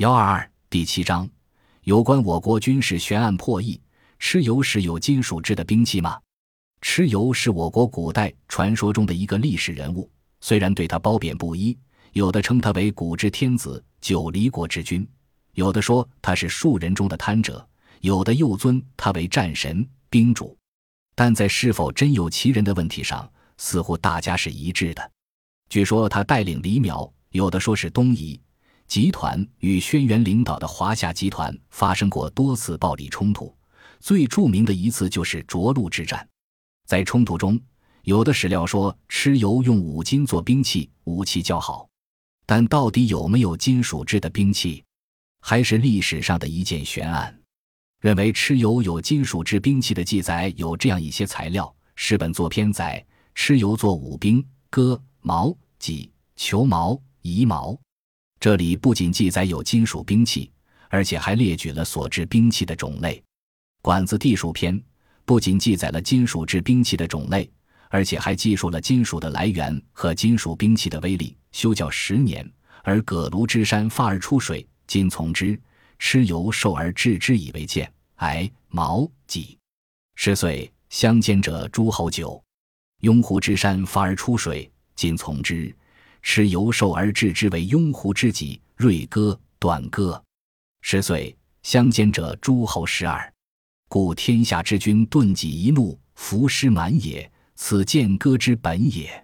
幺二二第七章，有关我国军事悬案破译：蚩尤是有金属制的兵器吗？蚩尤是我国古代传说中的一个历史人物，虽然对他褒贬不一，有的称他为古之天子、九黎国之君，有的说他是庶人中的贪者，有的又尊他为战神、兵主。但在是否真有其人的问题上，似乎大家是一致的。据说他带领黎苗，有的说是东夷。集团与轩辕领导的华夏集团发生过多次暴力冲突，最著名的一次就是涿鹿之战。在冲突中，有的史料说蚩尤用五金做兵器，武器较好。但到底有没有金属制的兵器，还是历史上的一件悬案。认为蚩尤有金属制兵器的记载有这样一些材料：史本作篇载蚩尤作五兵，戈、矛、戟、球矛、夷矛。这里不仅记载有金属兵器，而且还列举了所制兵器的种类。《管子地属篇》不仅记载了金属制兵器的种类，而且还记述了金属的来源和金属兵器的威力。修教十年，而葛庐之山发而出水，今从之。蚩尤受而制之以为剑、癌、矛、戟。十岁，相间者诸侯九。雍湖之山发而出水，今从之。蚩尤受而制之为雍湖之戟、锐戈、短戈。十岁，相间者诸侯十二。故天下之君顿戟一怒，伏尸满也。此剑戈之本也。《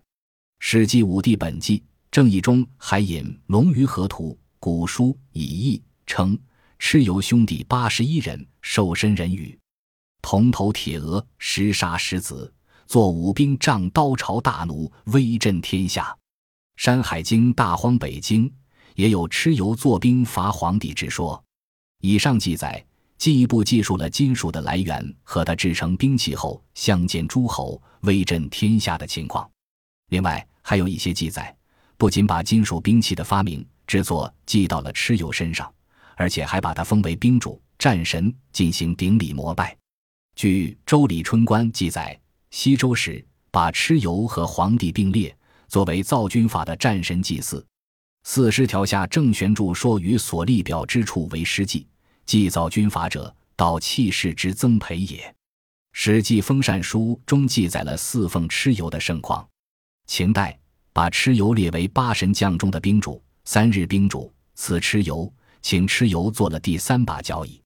史记·武帝本纪》正义中还引《龙鱼河图》古书以义称蚩尤兄弟八十一人，受身人羽，铜头铁额，十杀十子，作五兵，仗刀朝大弩，威震天下。《山海经·大荒北经》也有蚩尤作兵伐黄帝之说。以上记载进一步记述了金属的来源和它制成兵器后相见诸侯、威震天下的情况。另外，还有一些记载，不仅把金属兵器的发明、制作记到了蚩尤身上，而且还把他封为兵主、战神，进行顶礼膜拜。据《周礼春官》记载，西周时把蚩尤和黄帝并列。作为造军法的战神祭祀，四十条下郑玄注说：“于所立表之处为师祭，祭造军法者，道气势之增培也。”《史记·封禅书》中记载了四奉蚩尤的盛况。秦代把蚩尤列为八神将中的兵主，三日兵主赐蚩尤，请蚩尤做了第三把交椅。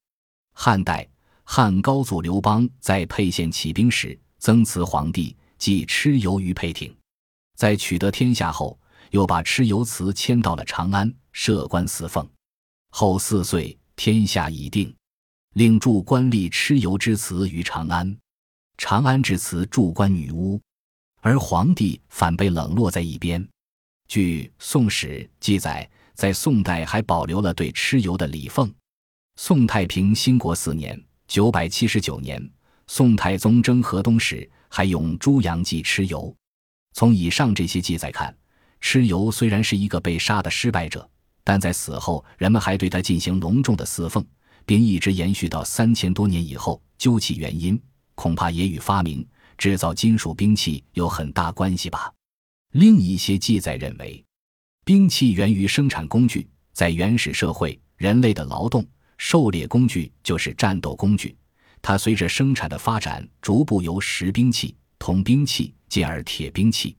汉代汉高祖刘邦在沛县起兵时，增祠皇帝祭蚩尤于沛庭。在取得天下后，又把蚩尤祠迁到了长安，设官祀奉。后四岁，天下已定，令筑官立蚩尤之祠于长安。长安之祠筑官女巫，而皇帝反被冷落在一边。据《宋史》记载，在宋代还保留了对蚩尤的礼奉。宋太平兴国四年（九百七十九年），宋太宗征河东时，还用猪羊祭蚩尤。从以上这些记载看，蚩尤虽然是一个被杀的失败者，但在死后，人们还对他进行隆重的祀奉，并一直延续到三千多年以后。究其原因，恐怕也与发明制造金属兵器有很大关系吧。另一些记载认为，兵器源于生产工具，在原始社会，人类的劳动狩猎工具就是战斗工具，它随着生产的发展，逐步由石兵器、铜兵器。进而铁兵器。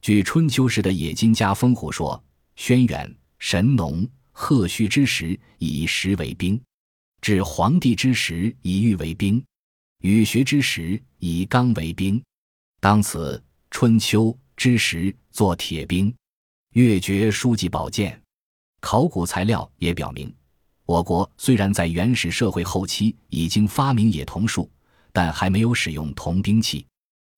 据春秋时的冶金家风虎说：“轩辕、神农、贺胥之时以石为兵，至黄帝之时以玉为兵，禹学之时以钢为兵。当此春秋之时作铁兵。”越绝书记宝剑。考古材料也表明，我国虽然在原始社会后期已经发明冶铜术，但还没有使用铜兵器。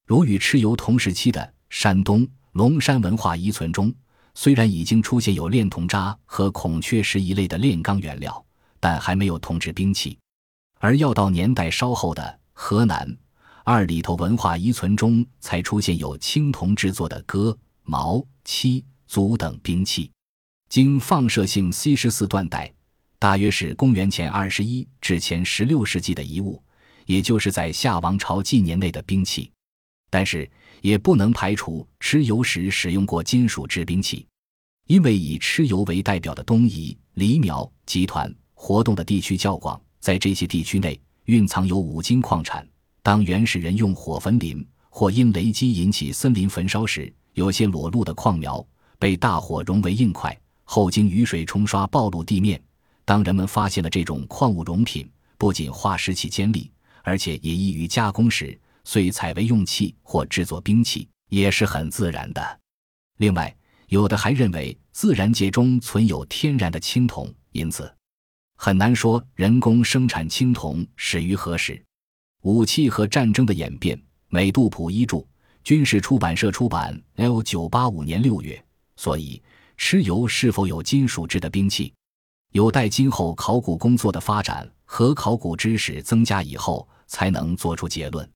如与蚩尤同时期的山东龙山文化遗存中，虽然已经出现有炼铜渣和孔雀石一类的炼钢原料，但还没有铜制兵器。而要到年代稍后的河南二里头文化遗存中，才出现有青铜制作的戈、矛、漆、足等兵器。经放射性 C 十四断代，大约是公元前二十一至前十六世纪的遗物，也就是在夏王朝纪年内的兵器。但是也不能排除蚩尤时使用过金属制兵器，因为以蚩尤为代表的东夷、黎苗集团活动的地区较广，在这些地区内蕴藏有五金矿产。当原始人用火焚林，或因雷击引起森林焚烧时，有些裸露的矿苗被大火熔为硬块，后经雨水冲刷暴露地面。当人们发现了这种矿物熔品，不仅化石其坚利，而且也易于加工时，遂采为用器或制作兵器，也是很自然的。另外，有的还认为自然界中存有天然的青铜，因此很难说人工生产青铜始于何时。武器和战争的演变，美杜普一著，军事出版社出版，L 九八五年六月。所以，蚩尤是否有金属制的兵器，有待今后考古工作的发展和考古知识增加以后，才能做出结论。